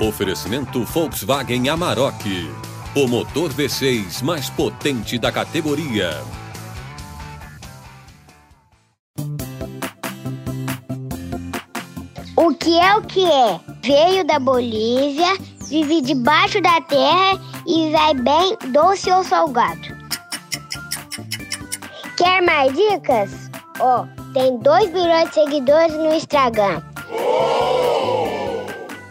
Oferecimento Volkswagen Amarok. O motor V6 mais potente da categoria. O que é o que é? Veio da Bolívia, vive debaixo da terra e vai bem doce ou salgado. Quer mais dicas? Ó, oh, tem 2 milhões de seguidores no Instagram.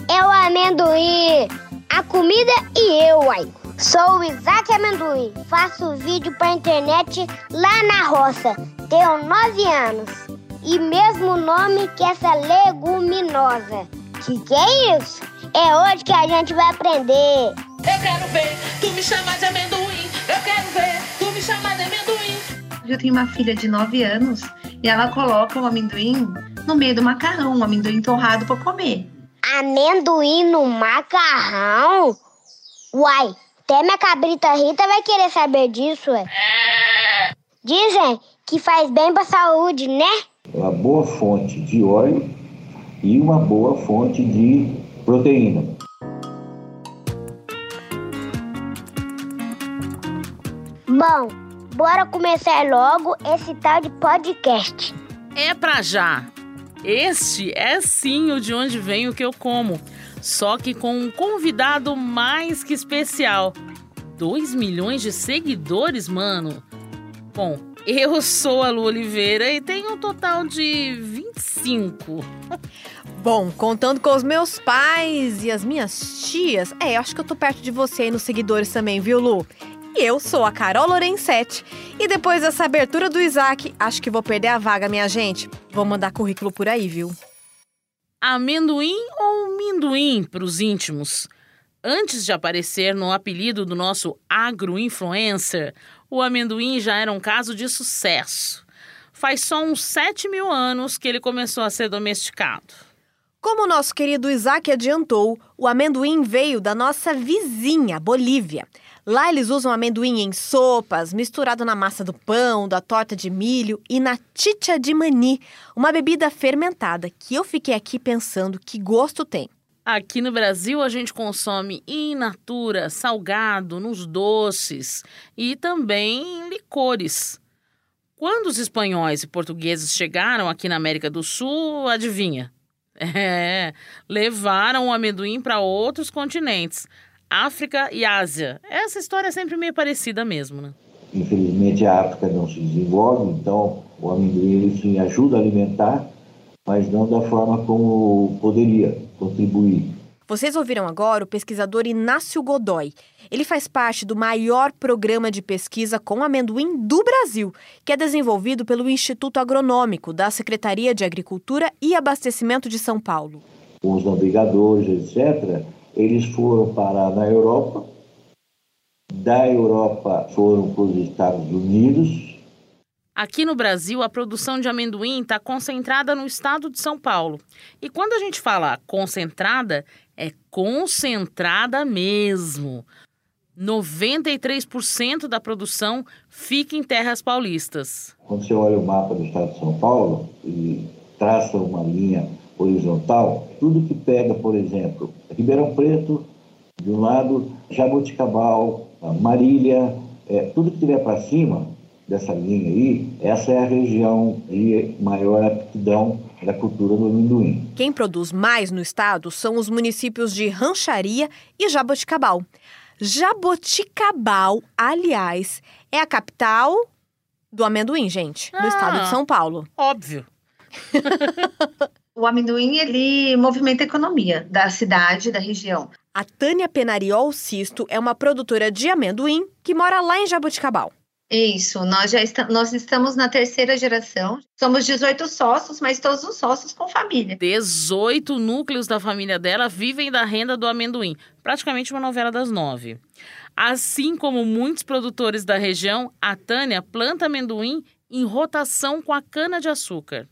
É o amendoim, a comida e eu, uai. Sou o Isaac Amendoim. Faço vídeo pra internet lá na roça. Tenho 9 anos. E mesmo nome que essa leguminosa. Que que é isso? É hoje que a gente vai aprender. Eu quero ver, tu me chama de amendoim. Eu quero ver, tu me chama de amendoim. Eu tenho uma filha de 9 anos e ela coloca o amendoim no meio do macarrão, um amendoim torrado para comer. Amendoim no macarrão? Uai, até minha cabrita Rita vai querer saber disso, ué. Dizem que faz bem pra saúde, né? É uma boa fonte de óleo e uma boa fonte de proteína. Bom, bora começar logo esse tal de podcast. É pra já. Este é sim o de onde vem o que eu como só que com um convidado mais que especial. 2 milhões de seguidores, mano. Bom, eu sou a Lu Oliveira e tenho um total de 25. Bom, contando com os meus pais e as minhas tias, é, acho que eu tô perto de você aí nos seguidores também, viu, Lu? E eu sou a Carol Lorenzetti. E depois dessa abertura do Isaac, acho que vou perder a vaga, minha gente. Vou mandar currículo por aí, viu? Amendoim ou minduim para os íntimos? Antes de aparecer no apelido do nosso agro-influencer, o amendoim já era um caso de sucesso. Faz só uns 7 mil anos que ele começou a ser domesticado. Como o nosso querido Isaac adiantou, o amendoim veio da nossa vizinha, Bolívia. Lá eles usam amendoim em sopas, misturado na massa do pão, da torta de milho e na chicha de mani, uma bebida fermentada que eu fiquei aqui pensando que gosto tem. Aqui no Brasil a gente consome in natura, salgado, nos doces e também em licores. Quando os espanhóis e portugueses chegaram aqui na América do Sul, adivinha? É, levaram o amendoim para outros continentes. África e Ásia. Essa história é sempre meio parecida mesmo, né? Infelizmente a África não se desenvolve, então o amendoim ele sim ajuda a alimentar, mas não da forma como poderia contribuir. Vocês ouviram agora o pesquisador Inácio Godoy. Ele faz parte do maior programa de pesquisa com amendoim do Brasil, que é desenvolvido pelo Instituto Agronômico da Secretaria de Agricultura e Abastecimento de São Paulo. Os navegadores, etc., eles foram parar na Europa, da Europa foram para os Estados Unidos. Aqui no Brasil, a produção de amendoim está concentrada no estado de São Paulo. E quando a gente fala concentrada, é concentrada mesmo. 93% da produção fica em terras paulistas. Quando você olha o mapa do estado de São Paulo e traça uma linha horizontal, tudo que pega, por exemplo, Ribeirão Preto, de um lado, Jaboticabal, Marília, é, tudo que tiver para cima dessa linha aí, essa é a região de maior aptidão da cultura do amendoim. Quem produz mais no estado são os municípios de Rancharia e Jaboticabal. Jaboticabal, aliás, é a capital do amendoim, gente, do ah, estado de São Paulo. Óbvio. o amendoim ele movimenta a economia da cidade, da região. A Tânia Penariol Sisto é uma produtora de amendoim que mora lá em Jaboticabal. Isso, nós já estamos, nós estamos na terceira geração. Somos 18 sócios, mas todos os sócios com família. 18 núcleos da família dela vivem da renda do amendoim. Praticamente uma novela das nove. Assim como muitos produtores da região, a Tânia planta amendoim em rotação com a cana-de-açúcar.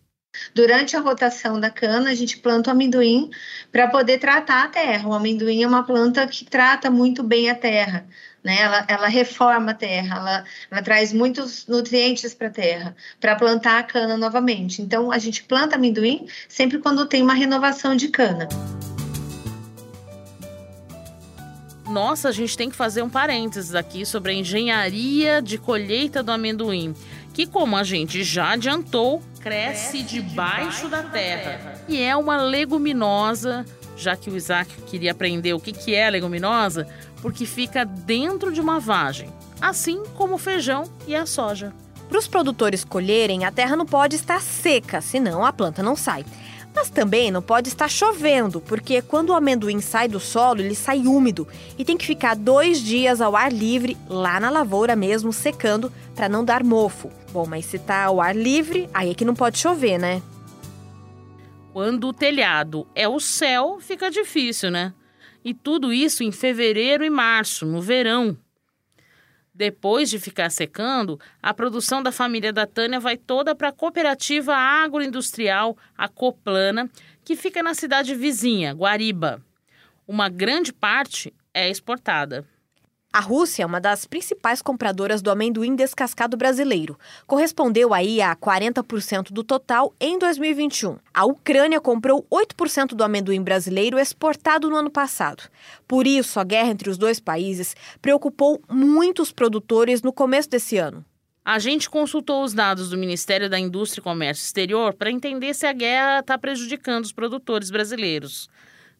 Durante a rotação da cana, a gente planta o amendoim para poder tratar a terra. O amendoim é uma planta que trata muito bem a terra. Né? Ela, ela reforma a terra, ela, ela traz muitos nutrientes para a terra, para plantar a cana novamente. Então, a gente planta amendoim sempre quando tem uma renovação de cana. Nossa, a gente tem que fazer um parênteses aqui sobre a engenharia de colheita do amendoim, que, como a gente já adiantou, cresce debaixo da terra e é uma leguminosa, já que o Isaac queria aprender o que, que é leguminosa, porque fica dentro de uma vagem, assim como o feijão e a soja. Para os produtores colherem, a terra não pode estar seca, senão a planta não sai. Mas também não pode estar chovendo, porque quando o amendoim sai do solo, ele sai úmido e tem que ficar dois dias ao ar livre, lá na lavoura mesmo, secando, para não dar mofo. Bom, mas se tá ao ar livre, aí é que não pode chover, né? Quando o telhado é o céu, fica difícil, né? E tudo isso em fevereiro e março, no verão. Depois de ficar secando, a produção da família da Tânia vai toda para a cooperativa agroindustrial a Coplana, que fica na cidade vizinha, Guariba. Uma grande parte é exportada. A Rússia é uma das principais compradoras do amendoim descascado brasileiro. Correspondeu aí a 40% do total em 2021. A Ucrânia comprou 8% do amendoim brasileiro exportado no ano passado. Por isso, a guerra entre os dois países preocupou muitos produtores no começo desse ano. A gente consultou os dados do Ministério da Indústria e Comércio Exterior para entender se a guerra está prejudicando os produtores brasileiros.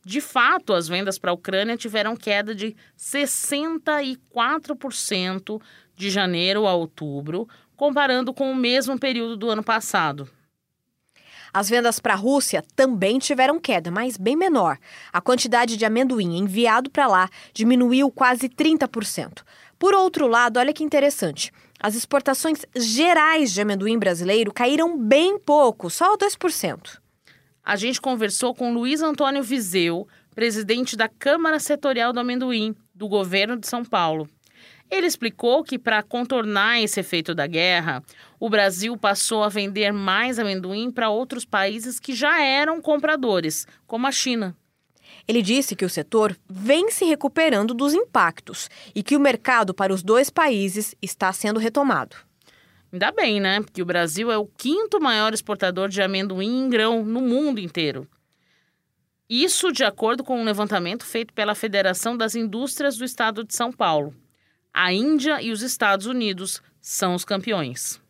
De fato, as vendas para a Ucrânia tiveram queda de 64% de janeiro a outubro, comparando com o mesmo período do ano passado. As vendas para a Rússia também tiveram queda, mas bem menor. A quantidade de amendoim enviado para lá diminuiu quase 30%. Por outro lado, olha que interessante. As exportações gerais de amendoim brasileiro caíram bem pouco, só 2% a gente conversou com Luiz Antônio Vizeu, presidente da Câmara Setorial do Amendoim, do governo de São Paulo. Ele explicou que, para contornar esse efeito da guerra, o Brasil passou a vender mais amendoim para outros países que já eram compradores, como a China. Ele disse que o setor vem se recuperando dos impactos e que o mercado para os dois países está sendo retomado. Ainda bem, né? Porque o Brasil é o quinto maior exportador de amendoim em grão no mundo inteiro. Isso de acordo com um levantamento feito pela Federação das Indústrias do Estado de São Paulo. A Índia e os Estados Unidos são os campeões.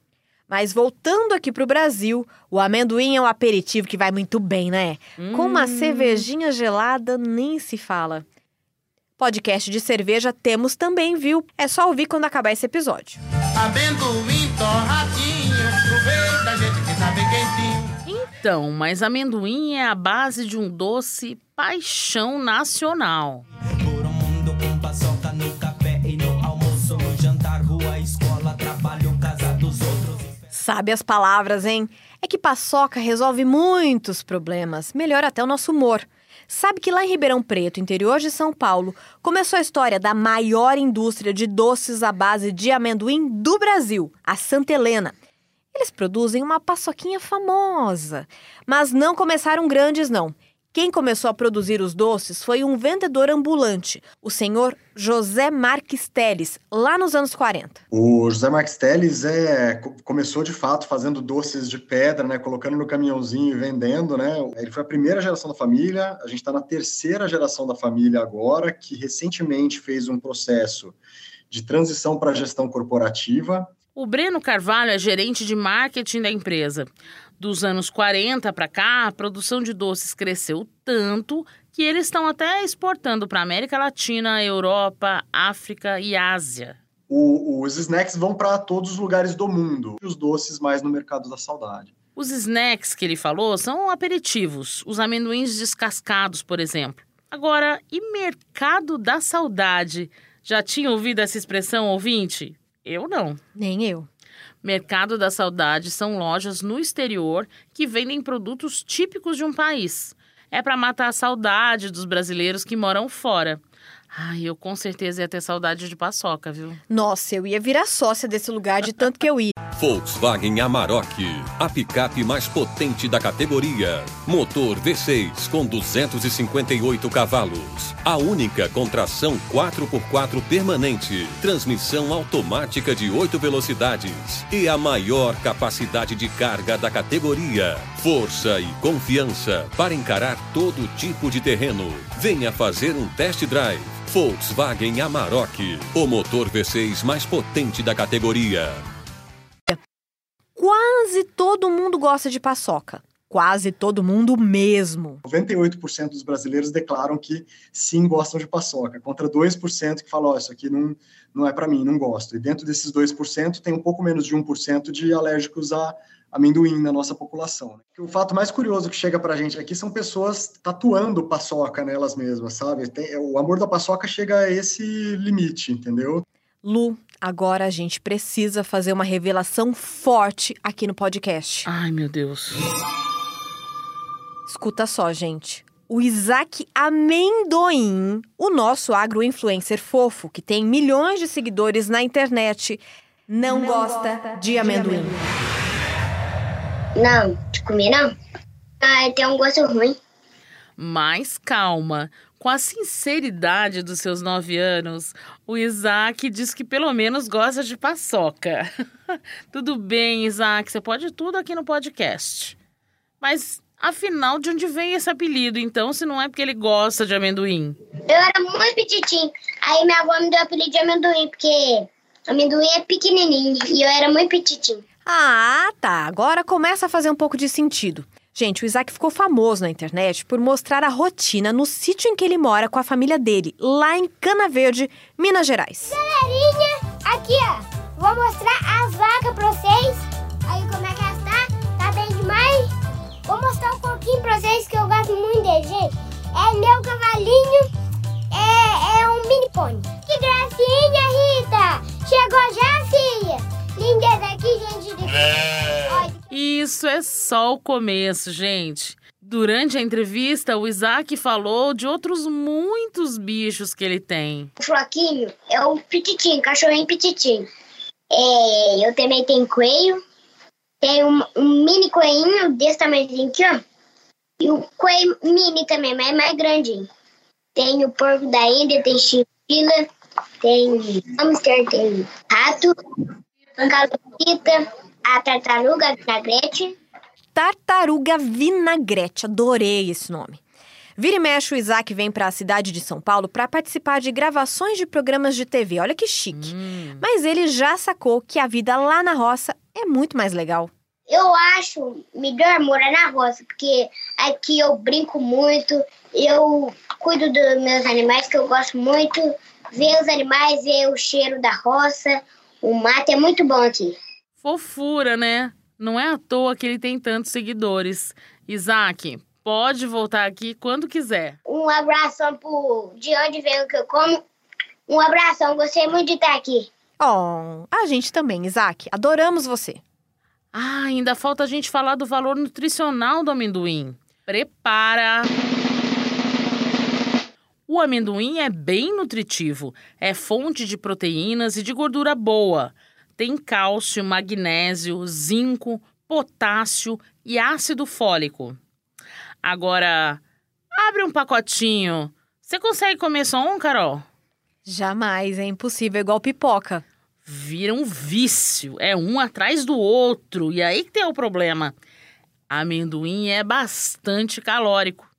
Mas voltando aqui para o Brasil, o amendoim é um aperitivo que vai muito bem, né? Hum. Com uma cervejinha gelada, nem se fala. Podcast de cerveja temos também, viu? É só ouvir quando acabar esse episódio. Amendoim torradinho, aproveita, gente, que tá bem quentinho. Então, mas amendoim é a base de um doce paixão nacional. Por um mundo com paçoca no café e no almoço, no jantar, rua, escola, trabalho, casa dos outros. Sabe as palavras, hein? É que paçoca resolve muitos problemas, melhora até o nosso humor. Sabe que lá em Ribeirão Preto, interior de São Paulo, começou a história da maior indústria de doces à base de amendoim do Brasil, a Santa Helena. Eles produzem uma paçoquinha famosa, mas não começaram grandes não. Quem começou a produzir os doces foi um vendedor ambulante, o senhor José Marques Teles, lá nos anos 40. O José Marques Teles é, começou de fato fazendo doces de pedra, né, colocando no caminhãozinho e vendendo. Né? Ele foi a primeira geração da família, a gente está na terceira geração da família agora, que recentemente fez um processo de transição para a gestão corporativa. O Breno Carvalho é gerente de marketing da empresa. Dos anos 40 para cá, a produção de doces cresceu tanto que eles estão até exportando para a América Latina, Europa, África e Ásia. O, os snacks vão para todos os lugares do mundo, os doces mais no mercado da saudade. Os snacks que ele falou são aperitivos, os amendoins descascados, por exemplo. Agora, e mercado da saudade? Já tinha ouvido essa expressão, ouvinte? Eu não. Nem eu. Mercado da Saudade são lojas no exterior que vendem produtos típicos de um país. É para matar a saudade dos brasileiros que moram fora. Ai, eu com certeza ia ter saudade de paçoca, viu? Nossa, eu ia virar sócia desse lugar de tanto que eu ia. Volkswagen Amarok, a picape mais potente da categoria. Motor V6 com 258 cavalos. A única com tração 4x4 permanente. Transmissão automática de 8 velocidades. E a maior capacidade de carga da categoria. Força e confiança para encarar todo tipo de terreno. Venha fazer um test drive Volkswagen Amarok, o motor V6 mais potente da categoria. Quase todo mundo gosta de paçoca. Quase todo mundo mesmo. 98% dos brasileiros declaram que sim gostam de paçoca, contra 2% que falam, oh, isso aqui não, não é para mim, não gosto. E dentro desses 2% tem um pouco menos de 1% de alérgicos a amendoim na nossa população. Né? O fato mais curioso que chega para a gente aqui são pessoas tatuando paçoca nelas mesmas, sabe? Tem, o amor da paçoca chega a esse limite, entendeu? Lu, agora a gente precisa fazer uma revelação forte aqui no podcast. Ai, meu Deus. Escuta só, gente. O Isaac Amendoim, o nosso agro-influencer fofo, que tem milhões de seguidores na internet, não, não gosta, gosta, de amendoim. De amendoim. Não, de comer não. Ah, tem um gosto ruim. Mas calma, com a sinceridade dos seus nove anos, o Isaac diz que pelo menos gosta de paçoca. tudo bem, Isaac, você pode tudo aqui no podcast. Mas afinal, de onde vem esse apelido, então, se não é porque ele gosta de amendoim? Eu era muito petitinho. Aí minha avó me deu o apelido de amendoim, porque amendoim é pequenininho e eu era muito petitinho. Ah, tá. Agora começa a fazer um pouco de sentido. Gente, o Isaac ficou famoso na internet por mostrar a rotina no sítio em que ele mora com a família dele, lá em Cana Verde, Minas Gerais. Galerinha, aqui ó, vou mostrar as vacas pra vocês. Pouquinho pra vocês que eu gosto muito dele, gente. É meu cavalinho, é, é um mini pony. Que gracinha, Rita! Chegou já, filha? Lindeza aqui, gente. Isso é só o começo, gente. Durante a entrevista, o Isaac falou de outros muitos bichos que ele tem. O Floquinho é o pititinho, cachorrinho pititinho. É, eu também tenho coelho. Tem um, um mini coelhinho desse tamanho aqui, ó. E o coelho mini também, mas é mais grandinho. Tem o porco da Índia, tem chifila, tem hamster, tem rato, calopsita, a tartaruga vinagrete. Tartaruga vinagrete, adorei esse nome. Vira e mexe, o Isaac vem para a cidade de São Paulo para participar de gravações de programas de TV. Olha que chique. Hum. Mas ele já sacou que a vida lá na roça é muito mais legal. Eu acho melhor morar na roça, porque aqui eu brinco muito, eu cuido dos meus animais, que eu gosto muito, ver os animais, ver o cheiro da roça, o mato é muito bom aqui. Fofura, né? Não é à toa que ele tem tantos seguidores. Isaac, pode voltar aqui quando quiser. Um abração por de onde veio que eu como. Um abração, gostei muito de estar aqui. Oh, a gente também, Isaac. Adoramos você. Ah, ainda falta a gente falar do valor nutricional do amendoim. Prepara! O amendoim é bem nutritivo, é fonte de proteínas e de gordura boa. Tem cálcio, magnésio, zinco, potássio e ácido fólico. Agora, abre um pacotinho. Você consegue comer só um, Carol? Jamais, é impossível, igual pipoca. Vira um vício, é um atrás do outro, e aí que tem o problema. Amendoim é bastante calórico.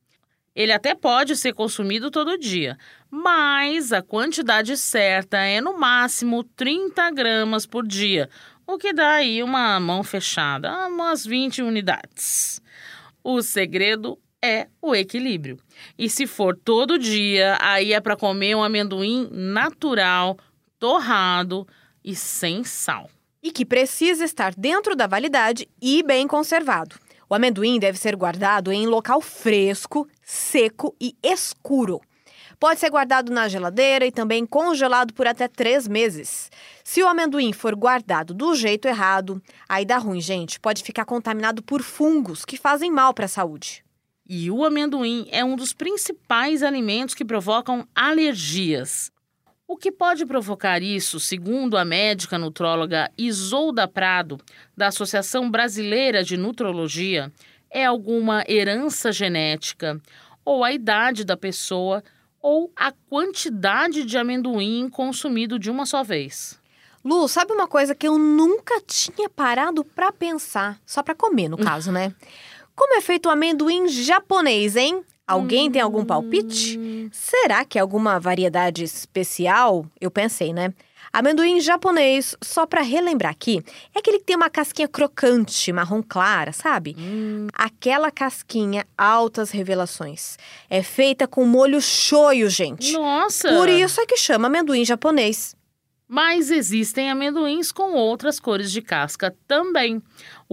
Ele até pode ser consumido todo dia, mas a quantidade certa é no máximo 30 gramas por dia, o que dá aí uma mão fechada, umas 20 unidades. O segredo é o equilíbrio. E se for todo dia, aí é para comer um amendoim natural, torrado e sem sal. E que precisa estar dentro da validade e bem conservado. O amendoim deve ser guardado em local fresco, seco e escuro. Pode ser guardado na geladeira e também congelado por até três meses. Se o amendoim for guardado do jeito errado, aí dá ruim, gente. Pode ficar contaminado por fungos que fazem mal para a saúde. E o amendoim é um dos principais alimentos que provocam alergias. O que pode provocar isso, segundo a médica nutróloga Isolda Prado, da Associação Brasileira de Nutrologia, é alguma herança genética, ou a idade da pessoa, ou a quantidade de amendoim consumido de uma só vez. Lu, sabe uma coisa que eu nunca tinha parado para pensar, só para comer no caso, né? Como é feito o amendoim japonês, hein? Alguém tem algum palpite? Será que é alguma variedade especial? Eu pensei, né? Amendoim japonês, só para relembrar aqui, é aquele que tem uma casquinha crocante, marrom clara, sabe? Hum. Aquela casquinha, altas revelações. É feita com molho shoyu, gente. Nossa! Por isso é que chama amendoim japonês. Mas existem amendoins com outras cores de casca também.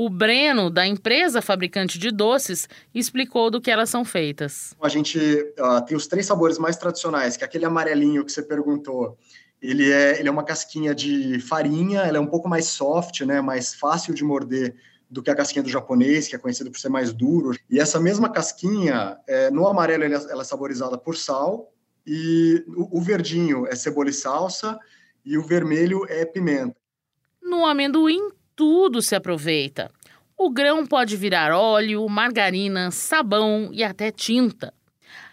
O Breno, da empresa fabricante de doces, explicou do que elas são feitas. A gente uh, tem os três sabores mais tradicionais, que é aquele amarelinho que você perguntou. Ele é, ele é uma casquinha de farinha, ela é um pouco mais soft, né, mais fácil de morder do que a casquinha do japonês, que é conhecido por ser mais duro. E essa mesma casquinha, é, no amarelo ela é saborizada por sal, e o, o verdinho é cebola e salsa, e o vermelho é pimenta. No amendoim, tudo se aproveita. O grão pode virar óleo, margarina, sabão e até tinta.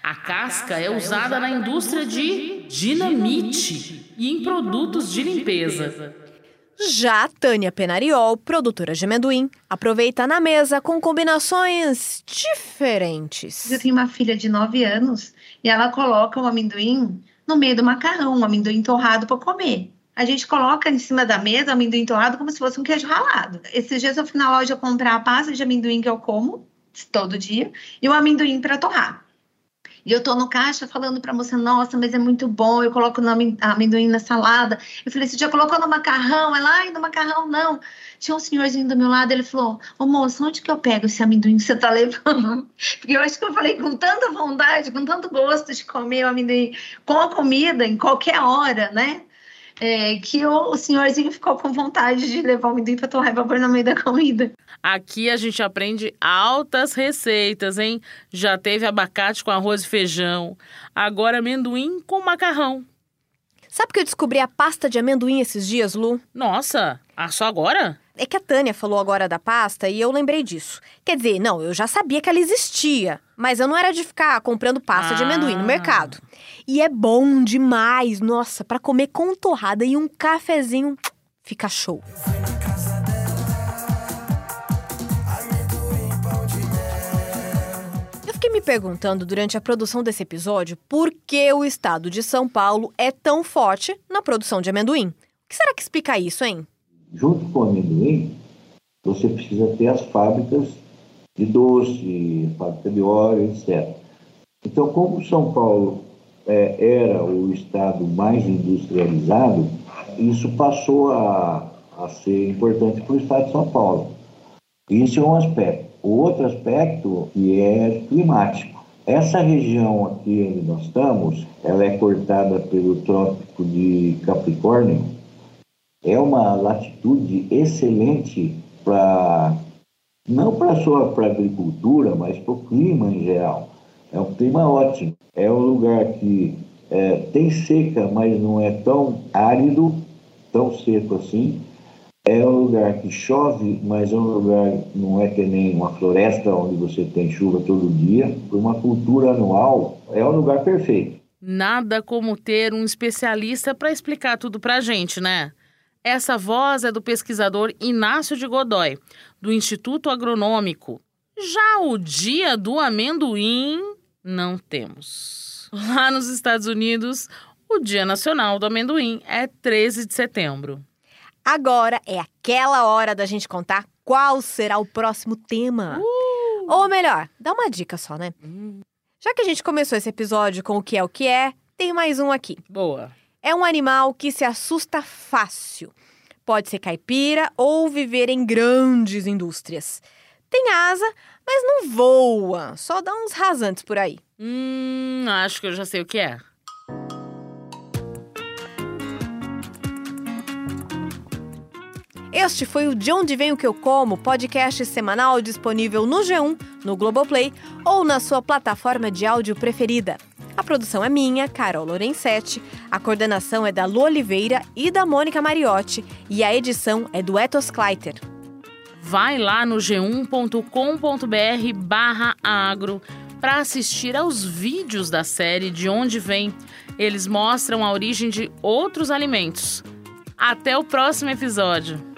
A casca é usada na indústria de dinamite e em produtos de limpeza. Já a Tânia Penariol, produtora de amendoim, aproveita na mesa com combinações diferentes. Eu tenho uma filha de 9 anos e ela coloca o amendoim no meio do macarrão, um amendoim torrado para comer. A gente coloca em cima da mesa amendoim torrado como se fosse um queijo ralado. Esses dias eu fui na loja comprar a pasta de amendoim que eu como todo dia e o amendoim para torrar. E eu tô no caixa falando pra moça, nossa, mas é muito bom, eu coloco o amendoim na salada. Eu falei, você já colocou no macarrão? Ela, ai, no macarrão não. Tinha um senhorzinho do meu lado, ele falou, ô moça, onde que eu pego esse amendoim que você tá levando? Porque eu acho que eu falei com tanta vontade, com tanto gosto de comer o amendoim com a comida, em qualquer hora, né? É, que o, o, senhorzinho ficou com vontade de levar o amendoim para torrar e vapor no meio da comida. Aqui a gente aprende altas receitas, hein? Já teve abacate com arroz e feijão, agora amendoim com macarrão. Sabe que eu descobri a pasta de amendoim esses dias, Lu? Nossa, ah, só agora? É que a Tânia falou agora da pasta e eu lembrei disso. Quer dizer, não, eu já sabia que ela existia, mas eu não era de ficar comprando pasta ah. de amendoim no ah. mercado. E é bom demais, nossa, para comer com torrada e um cafezinho, fica show. Me perguntando durante a produção desse episódio por que o estado de São Paulo é tão forte na produção de amendoim. O que será que explica isso, hein? junto com o amendoim, você precisa ter as fábricas de doce, fábrica de óleo, etc. Então, como São Paulo era o estado mais industrializado, isso passou a, a ser importante para o estado de São Paulo. Isso é um aspecto. O outro aspecto que é climático. Essa região aqui onde nós estamos, ela é cortada pelo trópico de Capricórnio, é uma latitude excelente para não para só para agricultura, mas para o clima em geral. É um clima ótimo. É um lugar que é, tem seca, mas não é tão árido, tão seco assim. É um lugar que chove, mas é um lugar não é que nem uma floresta onde você tem chuva todo dia. Para uma cultura anual, é um lugar perfeito. Nada como ter um especialista para explicar tudo para a gente, né? Essa voz é do pesquisador Inácio de Godoy, do Instituto Agronômico. Já o dia do amendoim, não temos. Lá nos Estados Unidos, o Dia Nacional do Amendoim é 13 de setembro. Agora é aquela hora da gente contar qual será o próximo tema. Uh! Ou melhor, dá uma dica só, né? Hum. Já que a gente começou esse episódio com o que é o que é, tem mais um aqui. Boa. É um animal que se assusta fácil. Pode ser caipira ou viver em grandes indústrias. Tem asa, mas não voa, só dá uns rasantes por aí. Hum, acho que eu já sei o que é. Este foi o De Onde Vem o Que Eu Como, podcast semanal disponível no G1, no Globoplay ou na sua plataforma de áudio preferida. A produção é minha, Carol Lorenzetti, a coordenação é da Lu Oliveira e da Mônica Mariotti e a edição é do Etos Kleiter. Vai lá no g1.com.br barra agro para assistir aos vídeos da série De Onde Vem. Eles mostram a origem de outros alimentos. Até o próximo episódio!